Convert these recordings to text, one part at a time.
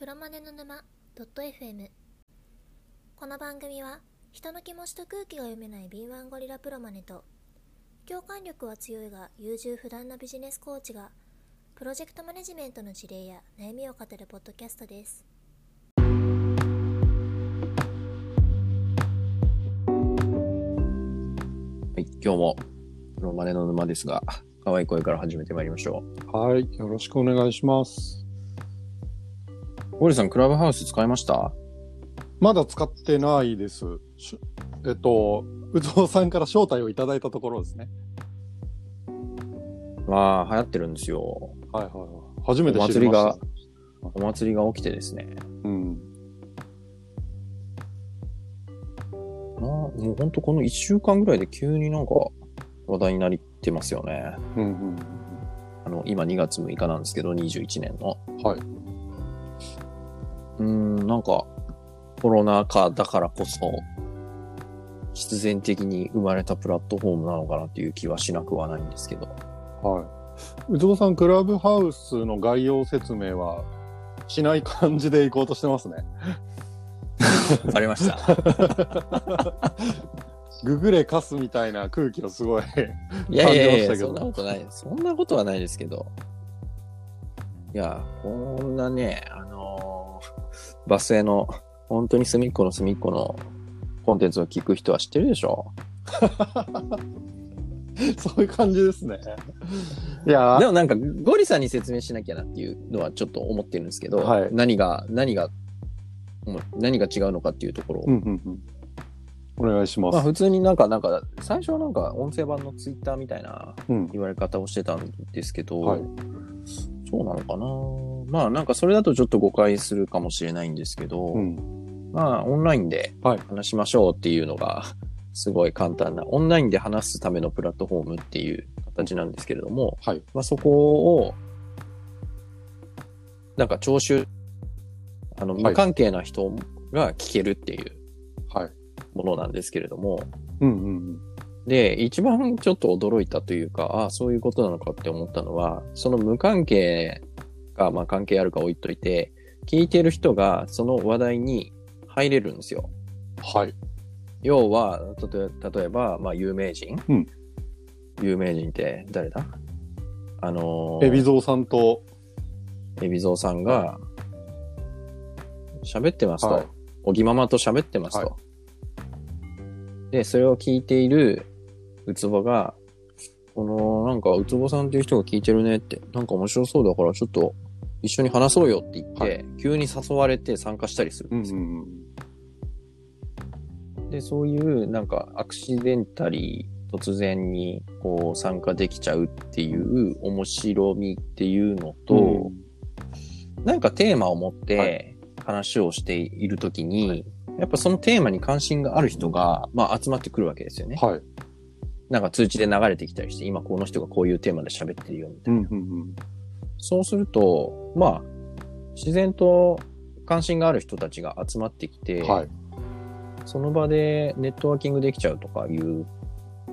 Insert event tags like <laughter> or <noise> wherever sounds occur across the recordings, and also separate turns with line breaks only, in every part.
プロマネの沼 .fm この番組は人の気持ちと空気が読めない敏腕ゴリラプロマネと共感力は強いが優柔不断なビジネスコーチがプロジェクトマネジメントの事例や悩みを語るポッドキャストです。
はい、今日も、プロマネの沼ですが、可愛い声から始めてまいりましょ
はい、よろしくお願いします。
う。ゴリさん、クラブハウス使いました？
まだ使ってないです。しえっと、うぞうさんから招待をいただいたところですね。
わあ、流行ってるんですよ。
はいはいはい。初めて知りました。
お祭りが起きてですね。
うん。
なもうほんとこの1週間ぐらいで急になんか話題になってますよね。
うんうん
あの、今2月6日なんですけど、21年の。
うん。はい。
うーん、なんか、コロナ禍だからこそ、必然的に生まれたプラットフォームなのかなっていう気はしなくはないんですけど。
はい。うぞうさん、クラブハウスの概要説明はしない感じでいこうとしてますね。<laughs>
わかりました。<laughs>
ググレカスみたいな空気をすごい。
いやいやいや、
感じましたけど
そんなことない。そんなことはないですけど。いや、こんなね、あのーバスへの、本当に隅っこの隅っこのコンテンツを聞く人は知ってるでしょ？<laughs>
そういう感じですね。いや
でもなんか、ゴリさんに説明しなきゃなっていうのはちょっと思ってるんですけど、
はい
何が、何が、うん何が違うのかっていうところを。
うんうんうん。お願いします。
まあ普通になんか、なんか、最初はなんか音声版のツイッターみたいな
うん。
言われ方をしてたんですけど、
はい
そうなのかな？まあなんかそれだとちょっと誤解するかもしれないんですけど、
うん。
まあオンラインで
はい
話しましょうっていうのが <laughs> すごい簡単な、オンラインで話すためのプラットフォームっていう形なんですけれども、
はい。
まあそこを、なんか聴取、あの、
い
無関係な人が聞けるっていう
はい。
ものなんですけれども、
うんうんうん。
で、一番ちょっと驚いたというか、ああ、そういうことなのかって思ったのは、その無関係が、まあ関係あるか置いといて、聞いてる人がその話題に入れるんですよ。
はい。
要は、例えば、まあ有名人、
うん
有名人って誰だ？あのー、
エビゾウさんと、
エビゾウさんが、喋ってますと。
はい
おぎままと喋ってますと。
は
で、それを聞いているウツボが、この、なんか、ウツボさんっていう人が聞いてるねって、なんか面白そうだから、ちょっと一緒に話そうよって言って、
はい
急に誘われて参加したりする
うんん
ですよ。
うん
で、そういう、なんか、アクシデンタリー、突然に、こう、参加できちゃうっていう面白みっていうのと、
うん。
なんかテーマを持っ
は
て話をしているときに、
はい
やっぱそのテーマに関心がある人が、まあ集まってくるわけですよね。
はい。
なんか通知で流れてきたりして、今この人がこういうテーマで喋ってるよみたいな。
うんうんうん。
そうすると、まあ、自然と関心がある人たちが集まってきて、
はい。
その場でネットワーキングできちゃうとかいう、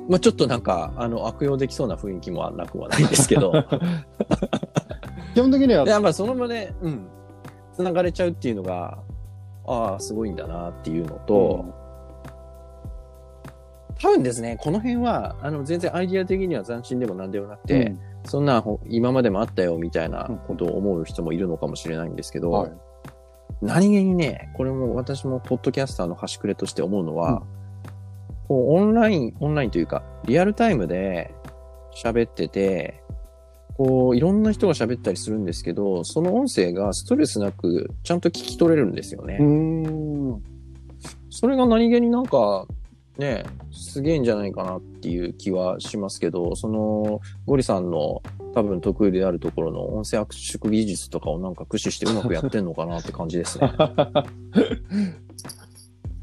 まあちょっとなんか、あの、悪用できそうな雰囲気もなくはないんですけど、<laughs>
基本的には
で、まあその場で、うん、繋がれちゃうっていうのが、ああ、すごいんだなっていうのと、多分ですね、この辺は、あの、全然アイディア的には斬新でも何でもなくて、そんなほ今までもあったよみたいなことを思う人もいるのかもしれないんですけど、
うんはい。
何気にね、これも私もポッドキャスターの端くれとして思うのは、こうオンライン、オンラインというか、リアルタイムで喋ってて、こう、いろんな人が喋ったりするんですけど、その音声がストレスなくちゃんと聞き取れるんですよね。それが何気になんか、ね、すげえんじゃないかなっていう気はしますけど、その、ゴリさんの多分得意であるところの音声圧縮技術とかをなんか駆使してうまくやってんのかなって感じですね。<laughs>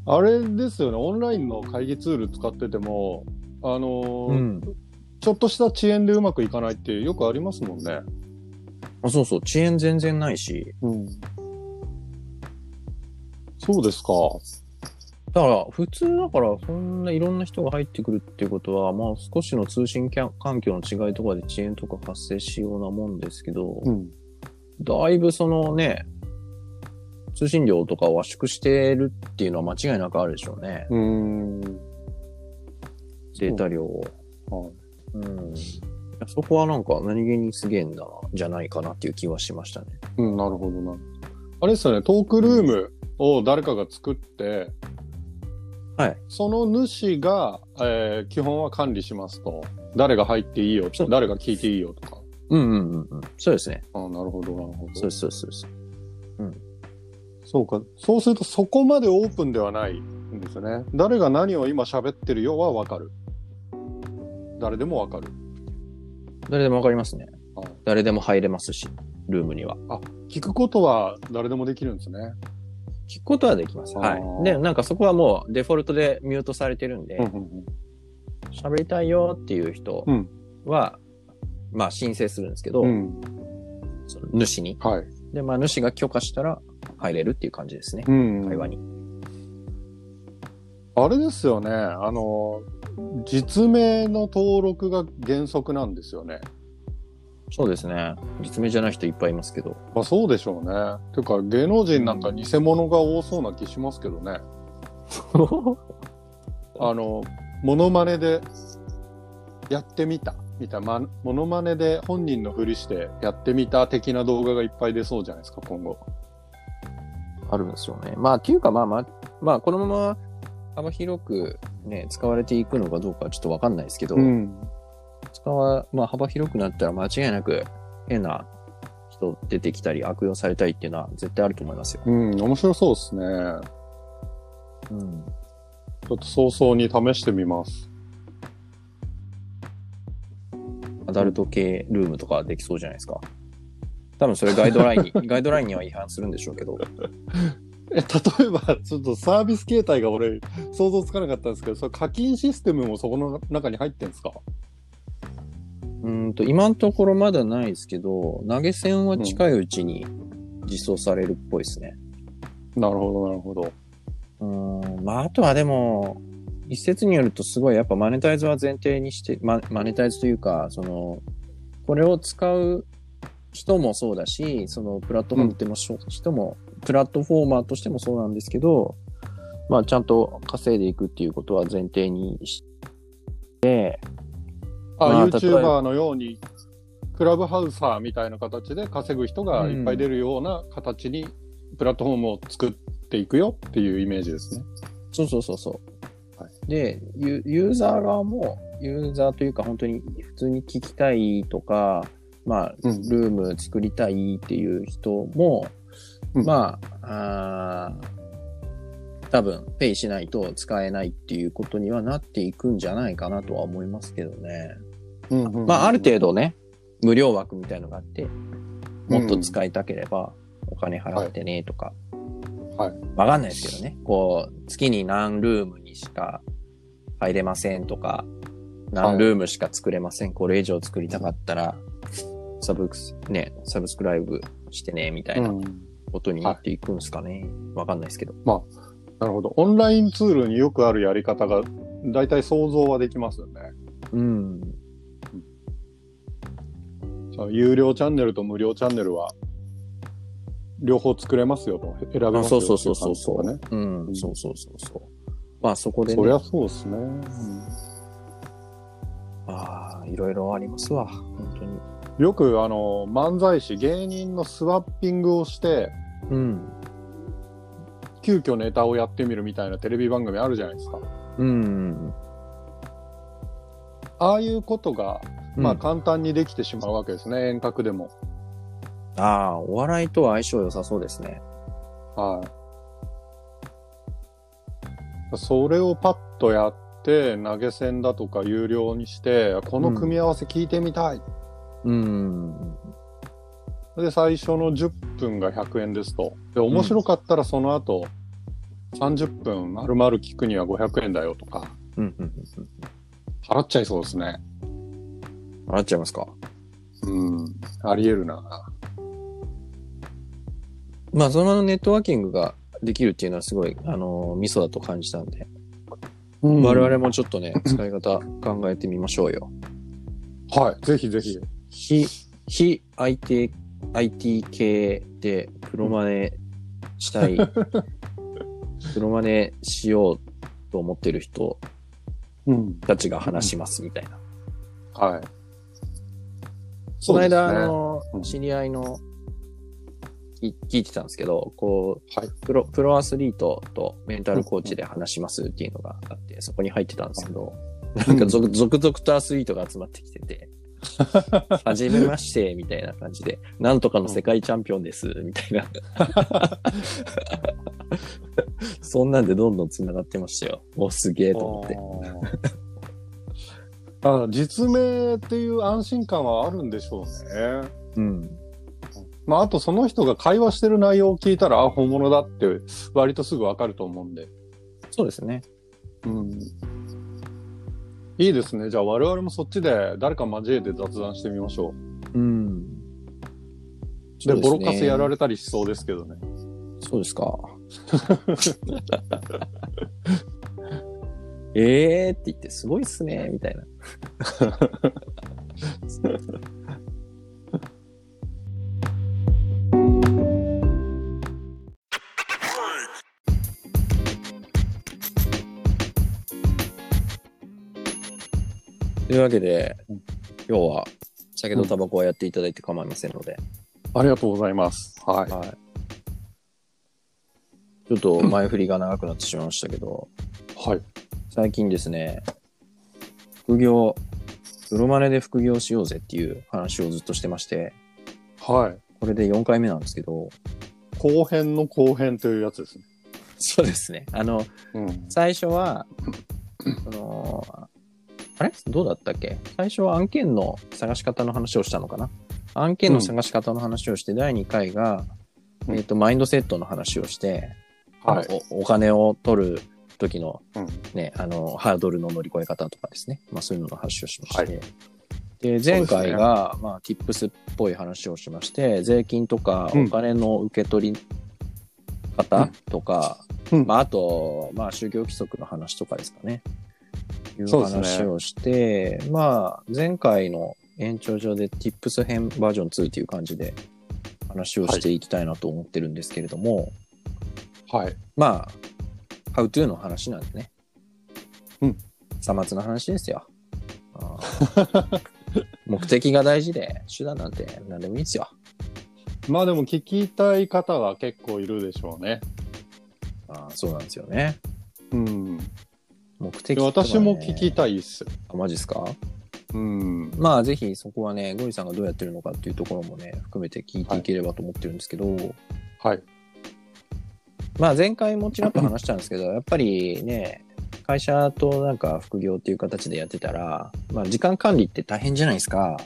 あれですよね、オンラインの会議ツール使ってても、あのー
うん。
ちょっとした遅延でうまくいかないってよくありますもんね。
あそうそう、遅延全然ないし。
うん。そうですか。
だから、普通だから、そんないろんな人が入ってくるっていうことは、まあ少しの通信環境の違いとかで遅延とか発生しようなもんですけど、
うん。
だいぶそのね、通信料とかを圧縮してるっていうのは間違いなくあるでしょうね。
うーん。
データ量を。
はい
うん。そこはなんか何気にすげえんだな、じゃないかなっていう気はしましたね。
うん、なるほどな。あれですよね、トークルームを誰かが作って、
はい。
その主が、えー基本は管理しますと。誰が入っていいよ
そう
誰が聞いていいよとか。
うんうんうんうん。そうですね。
あなるほど、なるほど。
そうそうですそうです。
そうか。そうするとそこまでオープンではないんですよね。誰が何を今喋ってるよはわかる。誰でもわかる。
誰でもわかりますね
はい。
誰でも入れますし、ルームには。
聞くことは誰でもできるんですね。
聞くことはできます。はい。で、なんかそこはもうデフォルトでミュートされてるんで、
うんうん
喋りたいよっていう人
うん
は、まあ申請するんですけど、
うん。うん。
その主に。
はい。
で、まあ主が許可したら入れるっていう感じですね。
うん。
会話に。
あれですよね。あの、実名の登録が原則なんですよね。
そうですね。実名じゃない人いっぱいいますけど。
まあそうでしょうね。てか芸能人なんか偽物が多そうな気しますけどね。<laughs> あの、モノマネでやってみたみたいな、ま、モノマネで本人のふりしてやってみた的な動画がいっぱい出そうじゃないですか、今後。
あるんですよね。まあ、っていうかまあまあ、まあ、このまま幅広くね、使われていくのかどうかはちょっとわかんないですけど、
ん。
使わ、まあ幅広くなったら間違いなく変な人出てきたり悪用されたりっていうのは絶対あると思いますよ。
うん、面白そうですね。
うん。
ちょっと早々に試してみます。
アダルト系ルームとかできそうじゃないですか。多分それガイドラインに、<laughs> ガイドラインには違反するんでしょうけど。
え、例えば、ちょっとサービス形態が俺、想像つかなかったんですけど、それ課金システムもそこの中に入ってんですか？
うーんと、今のところまだないですけど、投げ銭は近いうちに実装されるっぽいですね。
なるほど、なるほど。
うーん、まあ、あとはでも、一説によるとすごいやっぱマネタイズは前提にして、ま、マネタイズというか、その、これを使う人もそうだし、そのプラットフォームってもしょ、人も、プラットフォーマーとしてもそうなんですけど、まあちゃんと稼いでいくっていうことは前提にして、
あ、
まあ
YouTuber のように、クラブハウサーみたいな形で稼ぐ人がいっぱい出るような形に、プラットフォームを作っていくよっていうイメージですね。
そうそうそうそう。
は
でユ、ユーザー側も、ユーザーというか本当に普通に聞きたいとか、まあ、
うん
ルーム作りたいっていう人も、
うん
まあ、あー多分、ペイしないと使えないっていうことにはなっていくんじゃないかなとは思いますけどね。まあ、ある程度ね、無料枠みたいのがあって、もっと使いたければお金払ってねとか。
はい。
わかんないですけどね。こう、月に何ルームにしか入れませんとか、何ルームしか作れません。これ以上作りたかったら、サブス、ね、サブスクライブしてね、みたいな
うん
ことになっていくんですかね。わ、かんないですけど。
なるほど。オンラインツールによくあるやり方が、だいたい想像はできますよね。
うん。
有料チャンネルと無料チャンネルは、両方作れますよと、選べ
あ
ますよ
そうそうそうそうそう。うん、
うん
そうそうそうそう。まあそこでね
そり、ゃそうですね。
ああ、いろいろありますわ。本当に。
よく、あの、漫才師、芸人のスワッピングをして、
うん。
急遽ネタをやってみるみたいなテレビ番組あるじゃないですか。
うん。
ああいうことが、まあ
うん
簡単にできてしまうわけですね、遠隔でも。
ああ、お笑いとは相性良さそうですね。
はい。それをパッとやって、投げ銭だとか有料にして、この組み合わせ聞いてみたい。
うん。
で、最初の10分が100円ですと。で、面白かったらその後、30分丸々聞くには500円だよとか、
うん。うん。うん
払っちゃいそうですね。
払っちゃいますか？
うん。あり得るな。
まあ、そのままネットワーキングができるっていうのはすごい、あのーミソだと感じたんで、我々もちょっとね、<laughs> 使い方考えてみましょうよ。
はい。ぜひぜひ。
非、非 IT、IT 系でプロマネしたい、プロマネしようと思ってる人
うん。
たちが話しますみたいな。
はい。
この間、
そうですね
あの
う、ん
知り合いの、聞聞いてたんですけど、こう、
はい
プロ、プロアスリートとメンタルコーチで話しますっていうのがあって、そこに入ってたんですけど、なんか続続々とアスリートが集まってきてて、はじめまして、みたいな感じで、なんとかの世界チャンピオンです、みたいな。そんなんでどんどん繋がってましたよ。お、すげえと思って。
あ実名っていう安心感はあるんでしょうね。
うん。
まあ、あとその人が会話してる内容を聞いたら、あ、本物だって割とすぐわかると思うんで。
そうですね。
うん。いいですね。じゃあ我々もそっちで誰か交えて雑談してみましょう。
うん。
で、ボロカスやら
れ
れたりしそうですけどね。
そうですか。<laughs> えーって言って、すごいっすね、みたいな。<laughs> <laughs> いうわけで、今日は酒とタバコはやっていただいて構いませんので、
ありがとうございます。はい。
はい。ちょっと <clears throat> 前振りが長くなってしまいましたけど、
はい。
最近ですね、副業、プロマネで副業しようぜっていう話をずっとしてまして、
はい。
これで4回目なんですけど、
後編の後編というやつですね。
そうですね。あの、
うん。
最初は、<clears throat> その、あれ？どうだったっけ？最初は案件の探し方の話をしたのかな？案件の探し方の話をして、第2回が、
うん
えっ、と、マインドセットの話をして、
はい。
おお金を取る時の
うん。
ね、あの、ハードルの乗り越え方とかですね。まあそういうのの話をしまして。
はい
で、前回が、まあ、tips っぽい話をしまして、税金とか
うん
お金の受け取り方とか、
うん
まああと、まあ宗教規則の話とかですかね。いう話をして、まあ前回の延長上で tips 編バージョン2っていう感じで話をしていきたいなと思ってるんですけれども、
はい。
まあ、How to の話なんでね。
うん。
さまつな話ですよ。<laughs> 目的が大事で、手段なんて何でもいいですよ。
まあでも聞きたい方が結構いるでしょうね。
あーそうなんですよね。
うん。
目的
で私も聞き
い。
たいっす。
あ、マジっすか？
うん。
まあ、ぜひそこはね、ゴリさんがどうやってるのかっていうところもね、含めて聞いていければと思ってるんですけど、
はい。
まあ前回もちらっと話したんですけど、やっぱりね、会社となんか副業っていう形でやってたら、まあ時間管理って大変じゃないですか。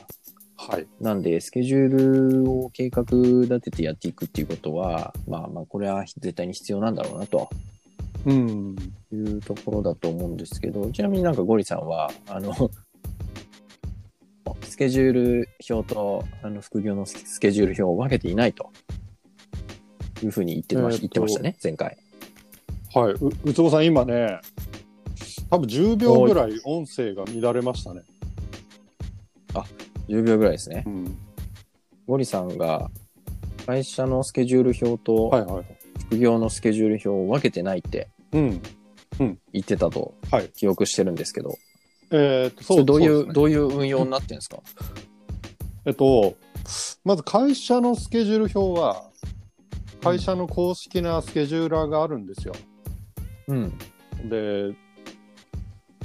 はい。
なんで、スケジュールを計画立ててやっていくっていうことは、まあまあ、これは絶対に必要なんだろうなと
うん。
いうところだと思うんですけど、ちなみになんかゴリさんは、あの、<laughs> スケジュール表と、あの、副業のスケジュール表を分けていないというふうに言ってまし言ってましたね、前回。
はい。う、うつぼさん今ね、多分10秒ぐらい音声が乱れましたね。
10秒ぐらいですね
う。ん。
ゴリさんが会社のスケジュール表と
はいはい。
副業のスケジュール表を分けてないって
うん。
言ってたと
はい。
記憶してるんですけど、
えーっと、
それどういう、どういう運用になってんですか？
えっと、まず会社のスケジュール表は、会社の公式なスケジューラーがあるんですよ。
うん。
で、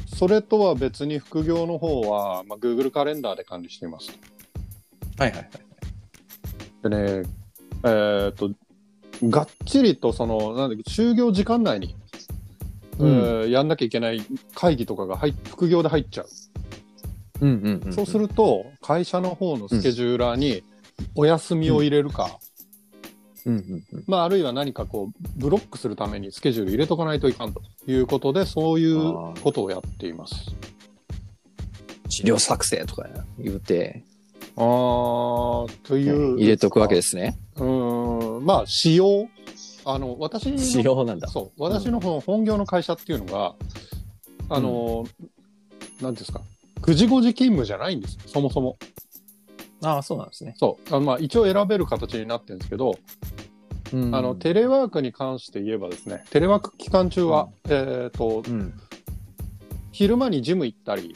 それとは別に副業の方は、まあ、Google カレンダーで管理しています。
はいはいはい。
でね、えーっと、がっちりとその、なんだっけ、就業時間内に、
うん
えーやんなきゃいけない会議とかが入っ副業で入っちゃう。
うんうんうん。
そうすると、会社の方のスケジューラーにお休みを入れるか、
うんうんうん。
まあ、あるいは何かこう、ブロックするためにスケジュール入れとかないといかんということで、そういうことをやっています。
資料作成とか言って、
あー、という。
入れとくわけですね。
うーん、まあ、仕様。あの、私の、
仕様なんだ。
そう、私の本業の会社っていうのが、あの、なんですか、9時5時勤務じゃないんですよ、そもそも。
ああ、そうなんですね。
そう。あまあ、一応選べる形になってるんですけど、
うん
あの、テレワークに関して言えばですね、テレワーク期間中は、えっ、と、
うん。
昼間にジム行ったり、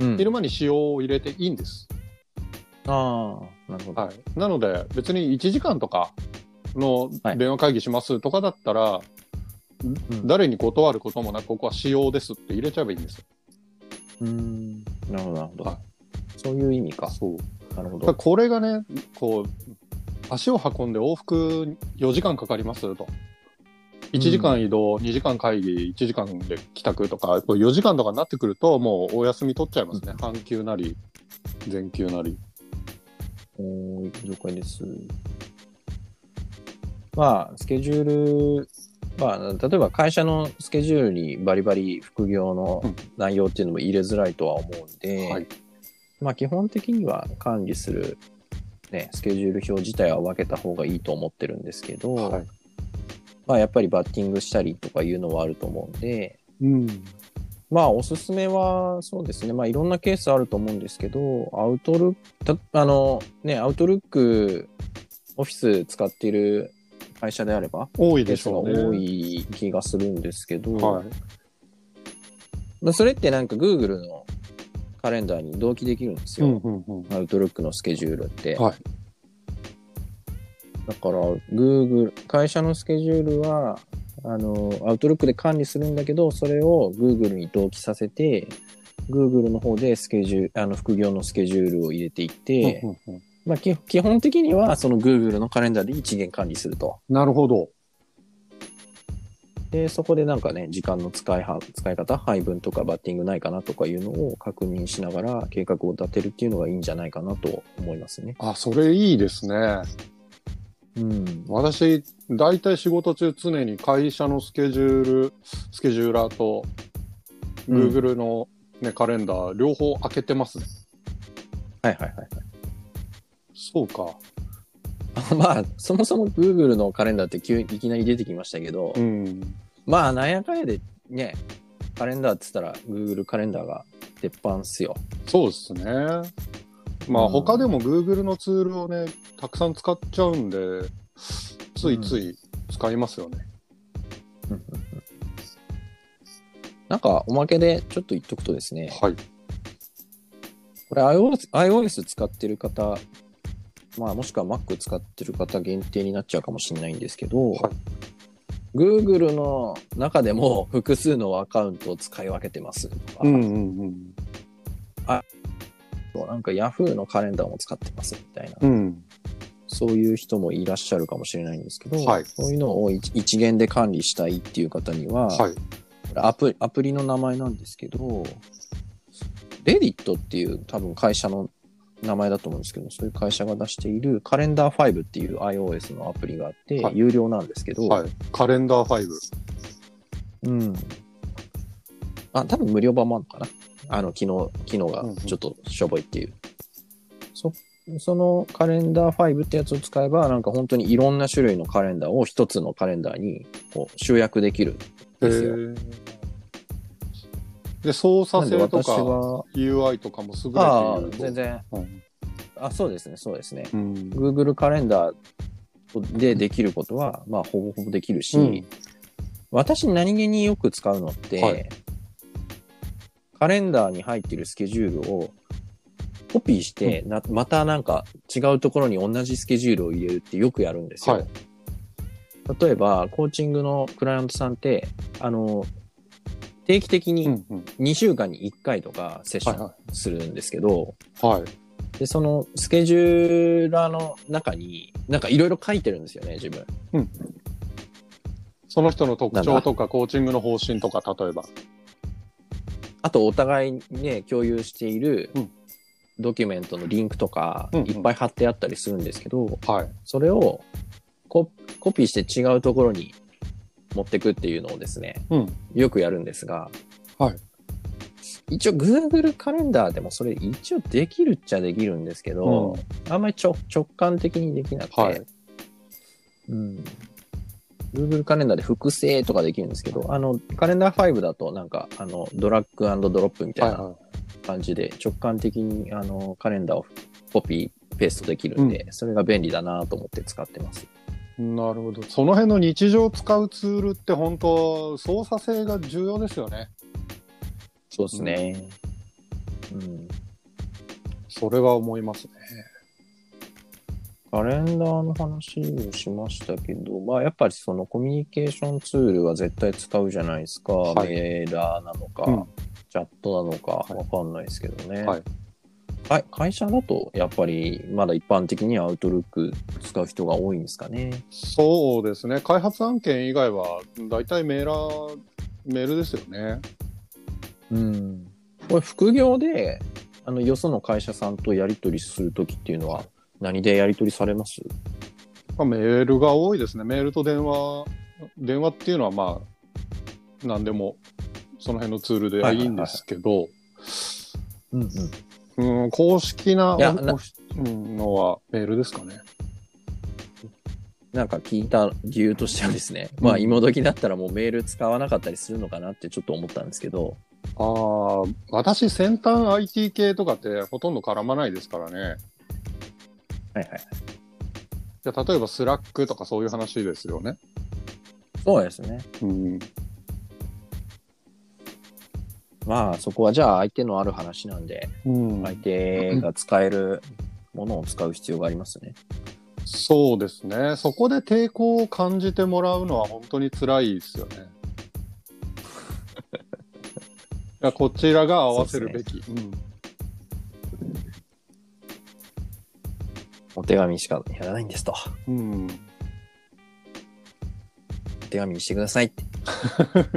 うん。
昼間に使用を入れていいんです。
ああ、なるほど。
はい。なので、別に1時間とかの
はい
電話会議しますとかだったら、
うん
誰に断ることもなく、ここは使用ですって入れちゃえばいいんですよ。
うん。なるほど、なるほど
はい。
そういう意味か。
そう。
なるほど。
これがね、こう、足を運んで往復4時間かかりますと。1時間移動、2時間会議、1時間で帰宅とか、こう4時間とかになってくると、もうお休み取っちゃいますね。半休なり、全休なり。
おー了解です。まあ、スケジュール、まあ、例えば会社のスケジュールにバリバリ副業の
うん
内容っていうのも入れづらいとは思うんで、
はい
まあ基本的には管理する、ね、スケジュール表自体は分けた方がいいと思ってるんですけど、
はい。
まあやっぱりバッティングしたりとかいうのはあると思うんで、
うん。
まあ、おすすめは、そうですね。まあ、いろんなケースあると思うんですけど、アウトルック、たあの、ね、アウトルック、オフィス使っている会社であれば、
多いでしょうね。
多い気がするんですけど、
はい。
まあ、それってなんか Google のカレンダーに同期できるんですよ。
うんうんうん。
アウトルックのスケジュールって。
はい。
だから、Google、会社のスケジュールは、あの、アウトルックで管理するんだけど、それを Google に同期させて、Google の方でスケジュール、あの、副業のスケジュールを入れていって、
うんうんうん
まあ、き基本的には、その Google のカレンダーで一元管理すると。
なるほど。
で、そこでなんかね、時間の使いは、使い方、配分とかバッティングないかなとかいうのを確認しながら計画を立てるっていうのがいいんじゃないかなと思いますね。
あ、それいいですね。
うん。
私、大体仕事中常に会社のスケジュール、スケジューラーと、
うん
Google の、ねカレンダー、両方開けてますね。
はいはいはいはい。
そうか。
あ <laughs> まあ、そもそも Google のカレンダーって急にいきなり出てきましたけど、
うん。
まあ、なんやかんやでね、カレンダーって言ったら Google カレンダーが鉄板っすよ。
そうですね。まあ、
うん
他でも Google のツールをね、たくさん使っちゃうんで、ついつい使いますよね。
なんか、おまけでちょっと言っとくとですね、
はい。
これ iOS, iOS 使ってる方、まあ、もしくは Mac 使ってる方限定になっちゃうかもしれないんですけど、
はい
Google の中でも <laughs> 複数のアカウントを使い分けてますとか、
うんうんうん。
なんか Yahoo のカレンダーも使ってますみたいな、
うん。
そういう人もいらっしゃるかもしれないんですけど、
はい
そういうのを一一元で管理したいっていう方には、
はい。
アプアプリの名前なんですけど、レディットっていう多分会社の名前だと思うんですけど、そういう会社が出しているカレンダー5っていう iOS のアプリがあって、
はい
有料なんですけど、
はい。カレンダー5。
うん。あ、多分無料版もあるのかなあの、機能、機能がちょっとしょぼいっていう。そ、そのカレンダー5ってやつを使えば、なんか本当にいろんな種類のカレンダーを一つのカレンダーにこう集約できるんですよ。
で、操作性とか
は、
UI とかも優れている
ああ
と。、
全然、
うん。
あ、そうですね、そうですね。
うん。
Google カレンダーでできることは、まあ、ほぼほぼできるし、
うん
私何気によく使うのって、
はい
カレンダーに入ってるスケジュールをコピーして、なまたなんか違うところに同じスケジュールを入れるってよくやるんですよ。
はい
例えば、コーチングのクライアントさんって、あの、定期的に
うんうん。
2週間に1回とかセッションするんですけど、
い。はい。
で、そのスケジューラーの中に、なんかいろいろ書いてるんですよね、自分。
その人の特徴とか、コーチングの方針とか、例えば。
あと、お互いにね、共有している
うん
ドキュメントのリンクとか、
うんうん。
いっぱい貼ってあったりするんですけど、
はい。
それをココピーして違うところに持ってくっていうのをですね、
うん。
よくやるんですが、
はい。
一応 Google カレンダーでもそれ一応できるっちゃできるんですけど、あんまり直直感的にできなくて、
はい。
うん、Google カレンダーで複製とかできるんですけど、あの、カレンダー5だとなんか、あの、ドラッグドロップみたいな感じで直感的にあのカレンダーをコピー、ペーストできるんで、それが便利だなと思って使ってます。
なるほど。その辺の日常使うツールって本当操作性が重要ですよね。
そうですね。うん。
それは思いますね。
カレンダーの話をしましたけど、まあやっぱりそのコミュニケーションツールは絶対使うじゃないですか。
はい
メーラーなのか、
うん
チャットなのか
はい
わかんないですけどね。
はい
はい。会社だとやっぱりまだ一般的にはアウトルック使う人が多いんですかね。
そうですね。開発案件以外は大体メーラー、メールですよね。
うん。これ副業で、あの、よその会社さんとやり取りするときっていうのは何でやり取りされます？
まあ、メールが多いですね。メールと電話、電話っていうのはまあ、何でもその辺のツールでいいんですけど、
うんうん。
うん、公式な
な
のはメールですかね。
なんか聞いた理由としてはですね、まあ今時だったらもうメール使わなかったりするのかなってちょっと思ったんですけど、
ああ、私先端 IT 系とかってほとんど絡まないですからね。
はいはい。
じゃあ例えば Slack とかそういう話ですよね。
そうですね。
うん。
まあそこはじゃあ相手のある話なんで、
うん
相手が使えるものを使う必要がありますね。
そうですね。そこで抵抗を感じてもらうのは本当に辛いですよね。<laughs> いやこちらが合わせるべき。うん
お手紙しかやらないんですと。
うん。
お手紙にしてくださいって。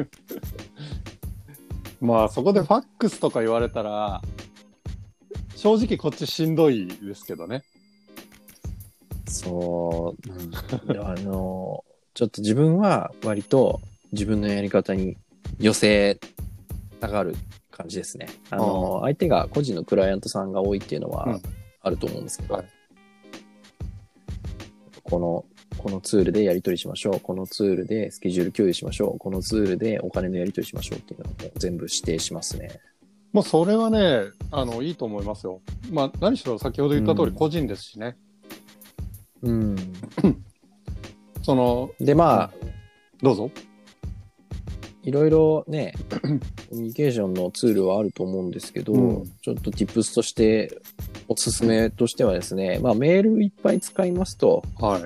<laughs>
まあそこでファックスとか言われたら、正直こっちしんどいですけどね。
そう、うん、あの、ちょっと自分は割と自分のやり方に寄せたがる感じですね。あの、相手が個人のクライアントさんが多いっていうのは
うん。
あると思うんですけど、
はい。
この、このツールでやり取りしましょう。このツールでスケジュール共有しましょう。このツールでお金のやり取りしましょうっていうのを全部指定しますね。
もうそれはね、あの、いいと思いますよ。まあ何しろ先ほど言った通
うん
り個人ですしね。
うん。
その、
で、まあ、
どうぞ。
いろいろね、<coughs> コミュニケーションのツールはあると思うんですけど、
うん
ちょっと tips として、おすすめとしてはですね、まあメールいっぱい使いますと
はい。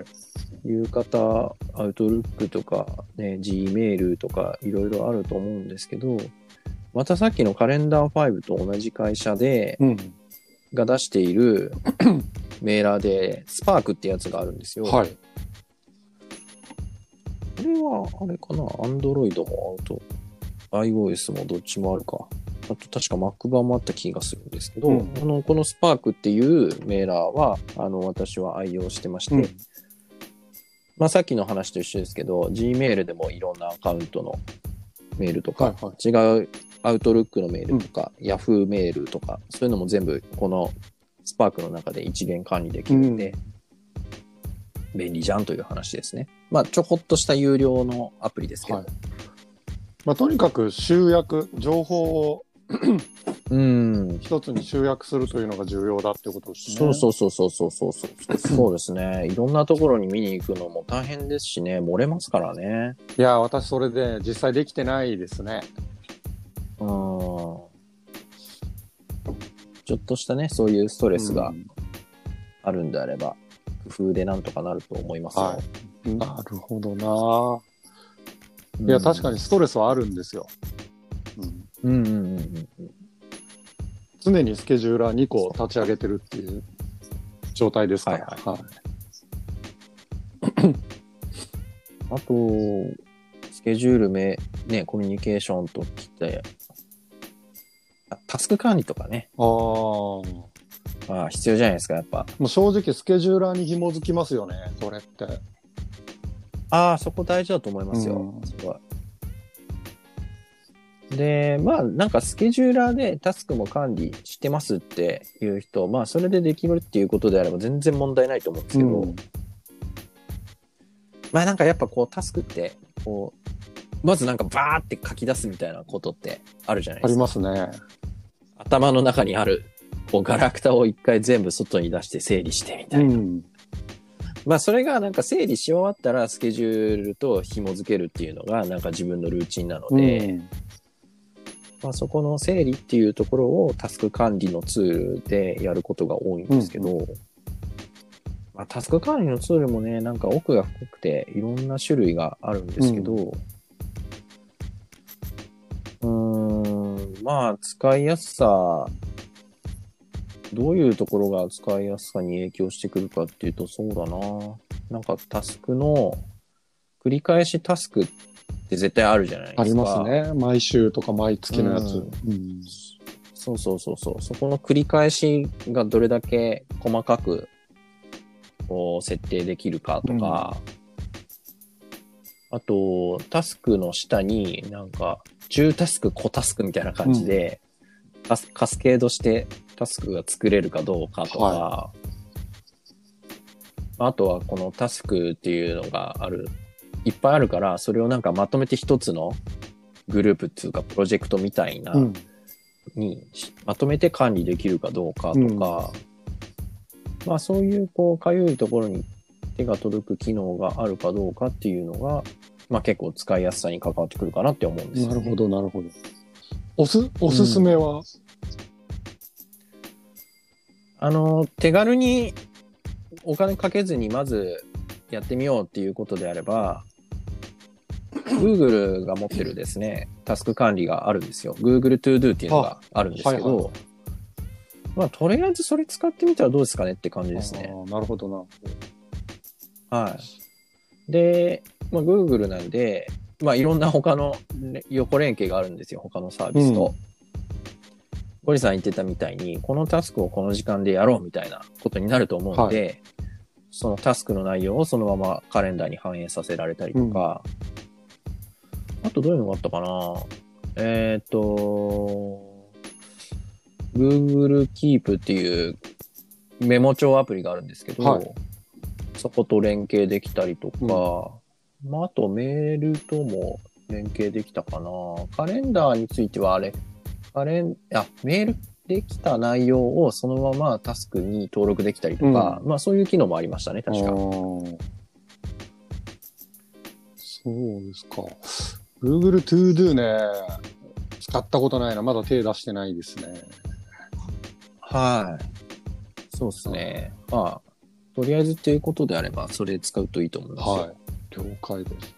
いう方、アウトルックとか、ね、Gmail とかいろいろあると思うんですけど、またさっきのカレンダー5と同じ会社で、
うん。
が出している <coughs> メーラーで、スパークってやつがあるんですよ。
はい。
これは、あれかな、Android もアウト、iOS もどっちもあるか。あと確か Mac 版もあった気がするんですけど、
うん
あのこの Spark っていうメーラーは、あの、私は愛用してまして、
うん
まあさっきの話と一緒ですけど、Gmail でもいろんなアカウントのメールとか、
はいはい。
違う Outlook のメールとか、Yahoo メールとか、そういうのも全部この Spark の中で一元管理できるんで、便利じゃんという話ですね。まあ、ちょこっとした有料のアプリですけど。
はいまあ、とにかく集約、情報を
うん。
一つに集約するというのが重要だってことですね。
そうそうそうそうそうそうそう。そうですね。いろんなところに見に行くのも大変ですしね、漏れますからね。
いや、私それで実際できてないですね。
うん。ちょっとしたね、そういうストレスが
うん
あるんであれば、工夫でなんとかなると思いますよ。
はいなるほどな。
うん
いや、確かにストレスはあるんですよ。うん、
うんうんうんうんうん。
常にスケジューラー2個立ち上げてるっていう状態ですから。
はい
はい
あと、スケジュールめ、ね、コミュニケーションときて、あタスク管理とかね、
ああ。も
まあ必要じゃないですか、やっぱ。
う正直スケジューラーに紐づきますよね、それって。
ああ、そこ大事だと思いますよ。
うん
すごい。で、まあ、なんかスケジューラーでタスクも管理してますっていう人、まあ、それでできるっていうことであれば全然問題ないと思うんですけど、
うん
まあ、なんかやっぱこう、タスクって、こう、まずなんかバーって書き出すみたいなことってあるじゃない
あり
ですか。
ますね。
頭の中にある、こう、ガラクタを一回全部外に出して整理してみたいな。
ん。
まあそれがなんか整理し終わったらスケジュールと紐付けるっていうのがなんか自分のルーチンなので、
うん
まあそこの整理っていうところをタスク管理のツールでやることが多いんですけど、まあ、タスク管理のツールもね、なんか奥が深くていろんな種類があるんですけど、うーん、まあ使いやすさ、どういうところが使いやすさに影響してくるかっていうと、そうだな。なんかタスクの繰り返しタスクって絶対あるじゃないですか。
あります。ね。毎週とか毎月のやつ。
うん
うん
そうそうそうそう。そこの繰り返しがどれだけ細かくこう設定できるかとか、あと、タスクの下になんか、中タスク、小タスクみたいな感じで、カスカスケードしてタスクが作れるかどうかとか、
は
あとはこのタスクっていうのがある、いっぱいあるから、それをなんかまとめて一つのグループっていうかプロジェクトみたいな、
うん
にしまとめて管理できるかどうかとか、まあそういうこうかゆいところに手が届く機能があるかどうかっていうのが、まあ結構使いやすさに関わってくるかなって思うんですよ、ね。
なるほど、なるほど。おす、おすすめは、
あの、手軽にお金かけずにまずやってみようっていうことであれば、Google が持ってるですね、タスク管理があるんですよ。Google To Do っていうのがあるんですけど、
はいはいはい
まあとりあえずそれ使ってみたらどうですかねって感じですね。
なるほどな。
はい。で、まあ、Google なんで、まあ、いろんな他のね横連携があるんですよ、他のサービスと。
うん
ゴリさん言ってたみたいに、このタスクをこの時間でやろうみたいなことになると思うので、そのタスクの内容をそのままカレンダーに反映させられたりとか、あとどういうのがあったかな？えっ、と、Google Keep っていうメモ帳アプリがあるんですけど、
はい
そこと連携できたりとか、まあ、あとメールとも連携できたかな。カレンダーについてはあれ、カレン、あ、メールできた内容をそのままタスクに登録できたりとか、まあそういう機能もありましたね、確
あ
か。
ーそうですか。Google To Do ね、使ったことないな。まだ手出してないですね。
はい。そうですね。まあ、とりあえずっていうことであれば、それ使うといいと思いますよ。
はい。了解です。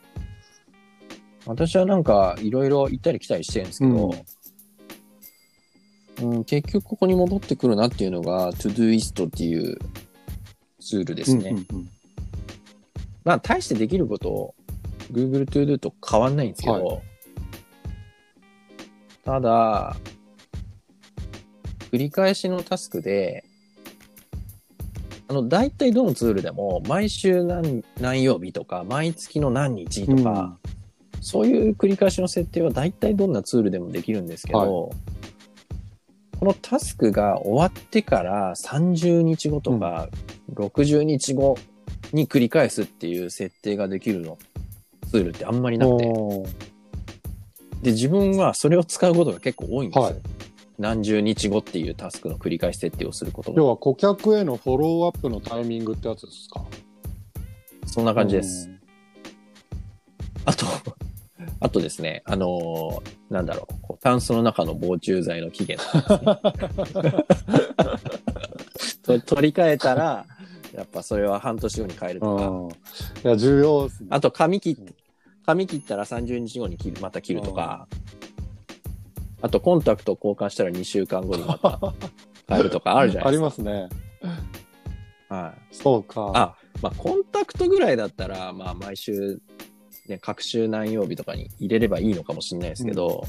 私はなんか、いろいろ行ったり来たりしてるんですけど、うん結局ここに戻ってくるなっていうのが、Todoist っていうツールですね。
うんうんうん
まあ、大してできること、Google To Do と変わんないんですけど、
は
ただ、繰り返しのタスクで、あの、大体どのツールでも、毎週何何曜日とか、毎月の何日とか、そういう繰り返しの設定は大体どんなツールでもできるんですけど、このタスクが終わってから30日後とか60日後に繰り返すっていう設定ができるの、ツールってあんまりなくて。で、自分はそれを使うことが結構多いんですよ。
はい
何十日後っていうタスクの繰り返し設定をすることが。
要は顧客へのフォローアップのタイミングってやつですか？
そんな感じです。。あと、<laughs> あとですね、あのーなんだろう、こうタンスの中の防虫剤の期限と <laughs> 取り替えたら、やっぱそれは半年後に変える
う
とか、
ん。いや、重要ですね。
あと髪切って、髪切ったら30日後に切るまた切るとか、あとコンタクト交換したら2週間後にまた <laughs> 変えるとかあるじゃな
あり
いですか。
ますね。
はい。
そうか。
あ、まあ、コンタクトぐらいだったら、まあ、毎週、ね、各週何曜日とかに入れればいいのかもしれないですけど、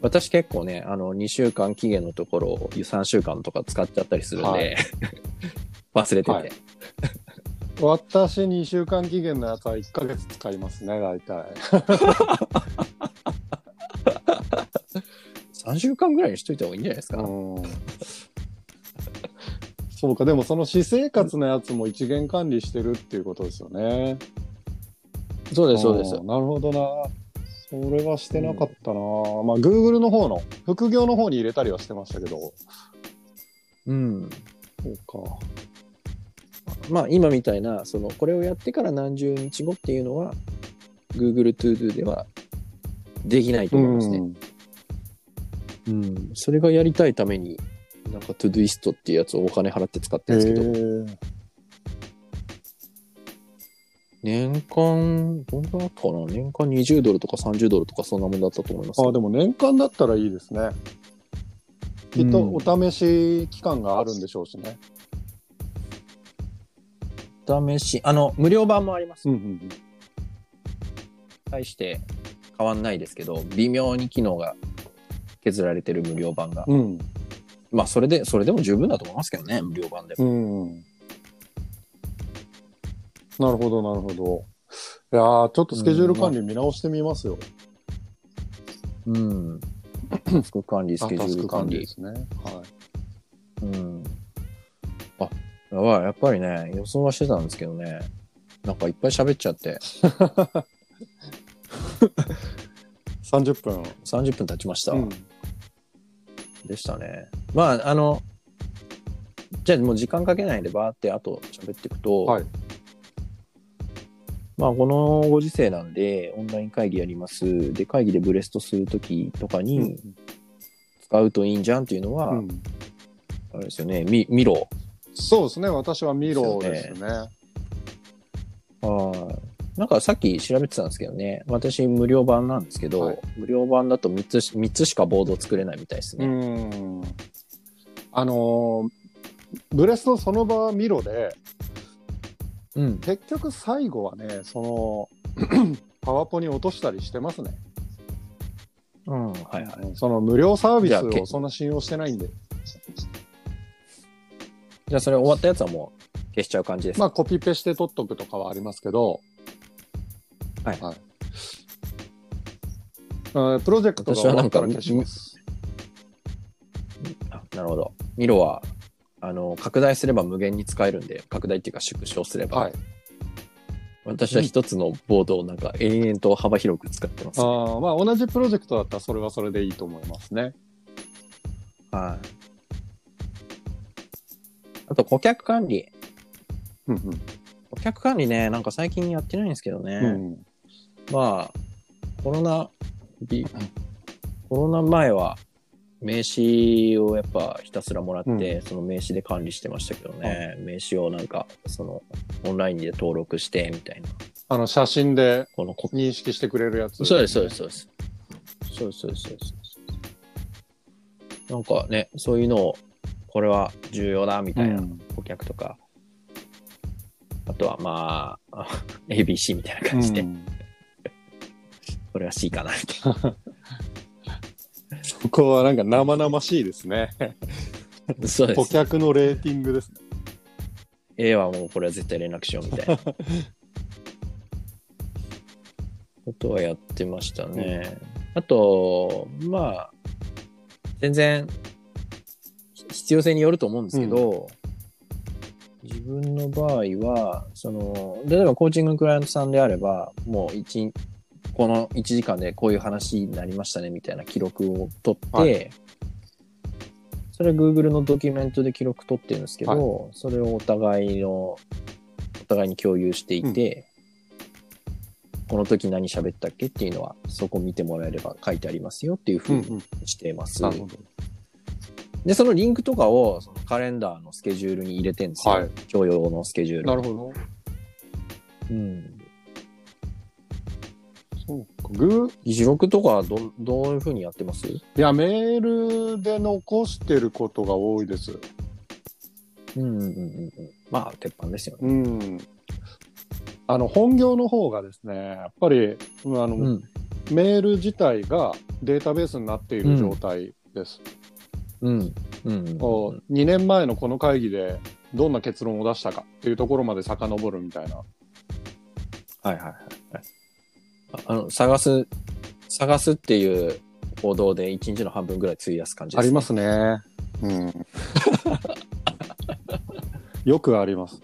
私結構ね、あの、2週間期限のところを3週間とか使っちゃったりするんで、
はい <laughs>
忘れてて、
はい私2週間期限のやつは1ヶ月使いますね、大体。<laughs>
3週間ぐらいにしといた方がいいんじゃないですか。
うんそうか、でもその私生活のやつも一元管理してるっていうことですよね。
そうです、そうです
ん。なるほどな。それはしてなかったな。まあ、Google の方の、副業の方に入れたりはしてましたけど。
うん。
そうか。
まあ今みたいな、その、これをやってから何十日後っていうのは、Google To Do ではできないと思いますね。
うん
うん。それがやりたいために、なんか Todoist っていうやつをお金払って使ってるんですけど、年間、どんぐらいだったかな？年間20ドルとか30ドルとかそんなもんだったと思います。
あでも年間だったらいいですね。きっと
うん
お試し期間があるんでしょうしね。
試し、あの、無料版もあります。
うんうん
対して変わんないですけど、微妙に機能が削られてる無料版が。
うん。
まあ、それで、それでも十分だと思いますけどね、無料版でも。
うん。なるほど、なるほど。いやーちょっとスケジュール管理見直してみますよ。
うん。<clears throat> タスク管理、スケジュール管理
で。すね。はい。
うん。あ、やばい、やっぱりね、予想はしてたんですけどね、なんかいっぱい喋っちゃって、<laughs>
30分。
30分経ちました。
うん。
でしたね。まあ、あの、じゃあもう時間かけないでバーってあと喋っていくと、
はい。
まあこのご時世なんでオンライン会議やります。で、会議でブレストするときとかに使うといいんじゃんっていうのは、
うん
あれですよね、ミミロ。
そうですね。私はミロですね。
はいなんかさっき調べてたんですけどね、私無料版なんですけど、
はい
無料版だと3つし、3つしかボード作れないみたいです
う
ね。
ん。あのーブレストその場はミロで、
うん。
結局最後はね、その、<clears throat> パワポに落としたりしてますね。
うん、はいはい。
その無料サービスをそんな信用してないんで。
じゃあそれ終わったやつはもう消しちゃう感じですか、
まあコピペして取っとくとかはありますけど、
はい
あプロジェクトが終わったら消します。
あなるほど。ミロは、あの、拡大すれば無限に使えるんで、拡大っていうか縮小すれば、
はい。
私は一つのボードをなんか延々と幅広く使ってます、ね。
ああまあ同じプロジェクトだったらそれはそれでいいと思いますね。
はい。あと、顧客管理。
うん
顧客管理ね、なんか最近やってないんですけどね。
うん。うん
まあ、コロナ、びコロナ前は、名刺をやっぱひたすらもらって、その名刺で管理してましたけどね、名刺をなんか、その、オンラインで登録して、みたいな。
あの写真で
このこ、
認識してくれるやつ。
そうです、そうです、そうです。そうです、そうです、そうです。なんかね、そういうのを、これは重要だ、みたいな
うん
顧客とか、あとはまあ、<laughs> あ ABC みたいな感じで、
うん <laughs>
これは C かな、みたい
そこはなんか生々しいですね。
な。そうで
顧
す。
客のレーティングですね。
A はもうこれは絶対連絡しよう、みたいな。<laughs> ことはやってましたね。あと、まあ、全然、必要性によると思うんですけど、自分の場合は、その、例えばコーチングのクライアントさんであれば、もう一、この1時間でこういう話になりましたねみたいな記録を取って、
はい
それは Google のドキュメントで記録取ってるんですけど、それをお互いの、お互いに共有していて、この時何喋ったっけっていうのは、そこ見てもらえれば書いてありますよっていうふうにしています。
なるほど。
で、そのリンクとかをそのカレンダーのスケジュールに入れてるんですよ。
はい
共用のスケジュール。
なるほど。
うん。
そうか。グー
議事録とかはど、どういうふうにやってます？
いや、メールで残してることが多いです。
うんうんうんうん。まあ、鉄板ですよね。
うん。あの、本業の方がですね、やっぱり、うんあの、
うん。
メール自体がデータベースになっている状態です。
うん。うん。
こう2年前のこの会議でどんな結論を出したかっていうところまで遡るみたいな。
はいはいはいはい。ああの、探す、探すっていう行動で一日の半分ぐらい費やす感じです、
ありますね。うん。<laughs> よくあります。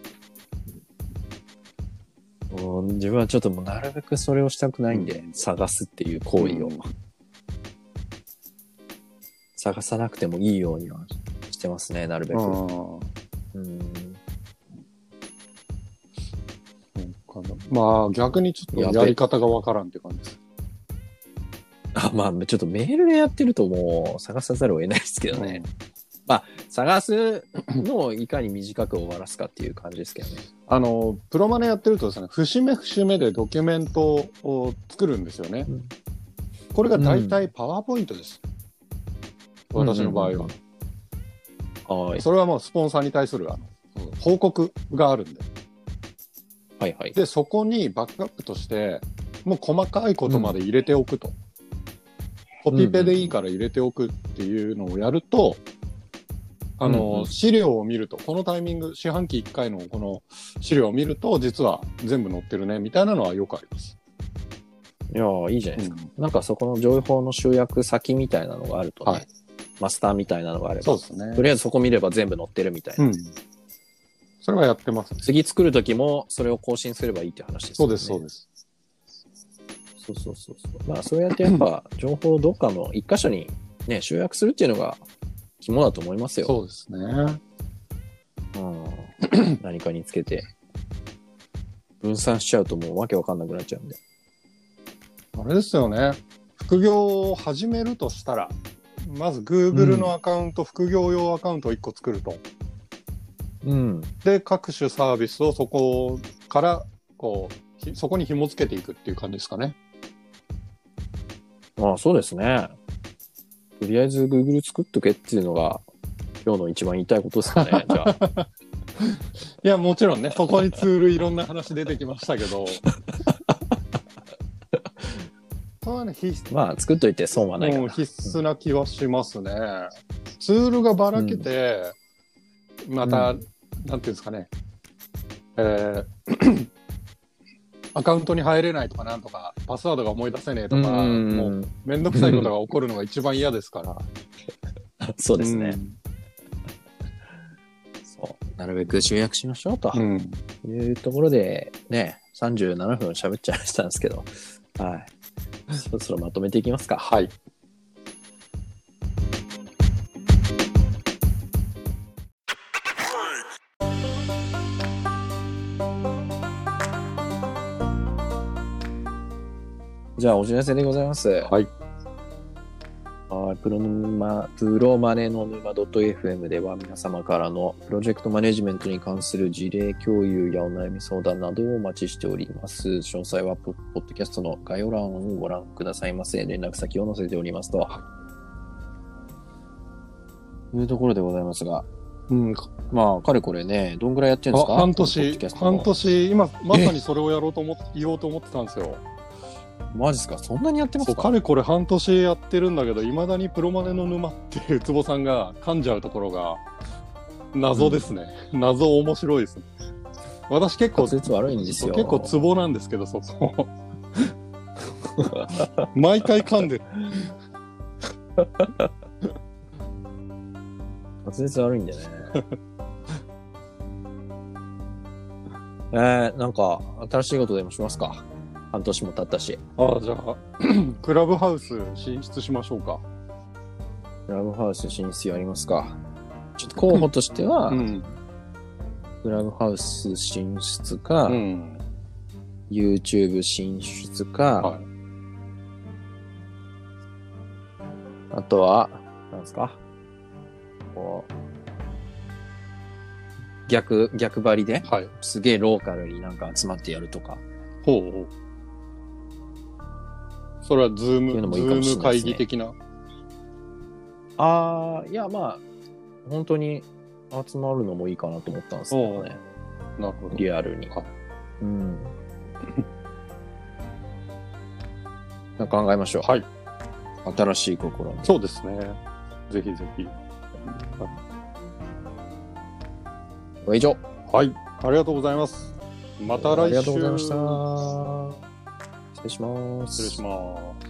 もう自分はちょっともうなるべくそれをしたくないんで、
うん
探すっていう行為を、
うん
探さなくてもいいようにはしてますね、なるべく。
うん
うん
まあ逆にちょっとやり方がわからんって感じです。
あ、まあ、ちょっとメールでやってるともう探さざるを得ないですけどね。探すのをいかに短く終わらすかっていう感じですけどね。
あの、プロマネやってるとですね、節目節目でドキュメントを作るんですよね。
うん
これが大体パワーポイントです。私の場合は。
はい。
それはもうスポンサーに対するあの報告があるんで。
はいはい。
で、そこにバックアップとして、もう細かいことまで入れておくと。コピペでいいから入れておくっていうのをやると、あの、
うんうん
資料を見ると、このタイミング、四半期1回のこの資料を見ると、実は全部載ってるね、みたいなのはよくあります。
いやーいいじゃないですか。なんかそこの情報の集約先みたいなのがあるとね、
はい
マスターみたいなのがあれば、
そうですね
と。りあえずそこ見れば全部載ってるみたいな。
うん。それはやってます。
次作るときもそれを更新すればいいって話ですよね。
そうです、そうです。
そうそうそうそう。まあそうやってやっぱ情報をどっかの一箇所にね、集約するっていうのが肝だと思いますよ。
そうですね。
うん、何かにつけて。分散しちゃうともうわけわかんなくなっちゃうんで。
あれですよね。副業を始めるとしたら、まず Google のアカウント、副業用アカウントを1個作ると。
うん。
で、各種サービスをそこから、こう、ひそこに紐付けていくっていう感じですかね。
まあそうですね。とりあえず Google 作っとけっていうのが今日の一番言いたいことですかね。じゃあ。<laughs>
いや、もちろんね、そこにツールいろんな話出てきましたけど。そうはね、必須
まあ作っといて損はないか
もう
ら。
必須な気はしますね。ツールがばらけて、また、
う
なんていうんですかね、えー <clears throat> アカウントに入れないとかなんとか、パスワードが思い出せねえとか、
うん
もうめんどくさいことが起こるのが一番嫌ですから。<laughs>
そうですね、
うん
そう。なるべく集約しましょうと
うん。
いうところで、ね、37分喋っちゃいましたんですけど、はい。そろそろまとめていきますか。
はい。
じゃあお知らせでございます。
はい。
はいプロ沼プロマネの沼 .fm では皆様からのプロジェクトマネジメントに関する事例共有やお悩み相談などをお待ちしております。詳細はポポッドキャストの概要欄をご覧くださいませ。連絡先を載せておりますと。いうところでございますが、
うん、
まあ、かれこれね、どんぐらいやってるんですか？
あ半年半年、今、まさにそれをやろうと思って、言おうと思ってたんですよ。
マジですか？そんなにやってますか？
かれこれ半年やってるんだけど、いまだにプロマネの沼っていう坪さんが噛んじゃうところが、謎ですね。謎面白いですね。私結構、
滑舌悪いんですよ。
結構ツボなんですけど、そこ。毎回噛んでる。
滑舌悪いんでね。<laughs> えー、なんか、新しいことでもしますか？半年も経ったし。
ああ、じゃあ、<clears throat> クラブハウス進出しましょうか。
クラブハウス進出やりますか？ちょっと候補としては、
うん。
クラブハウス進出か、
うん。
YouTube 進出か、
はい。
あとは、なんですか？こう、逆、逆張りで、
はい。
すげえローカルになんか集まってやるとか。
ほうほう。それはズーム、
いうのもいい
ズ
かもし
ーム会
れないですね
議的な？
ああ、いや、まあ、本当に集まるのもいいかなと思ったんですけどね。
なるほど。
リアルに
はい。
うん。<laughs> なんか考えましょう。
はい。
新しい試み。
そうですね。ぜひぜひ。
以上。
はい。ありがとうございます。また来週。
ありがとうございました。失礼します。
失礼します。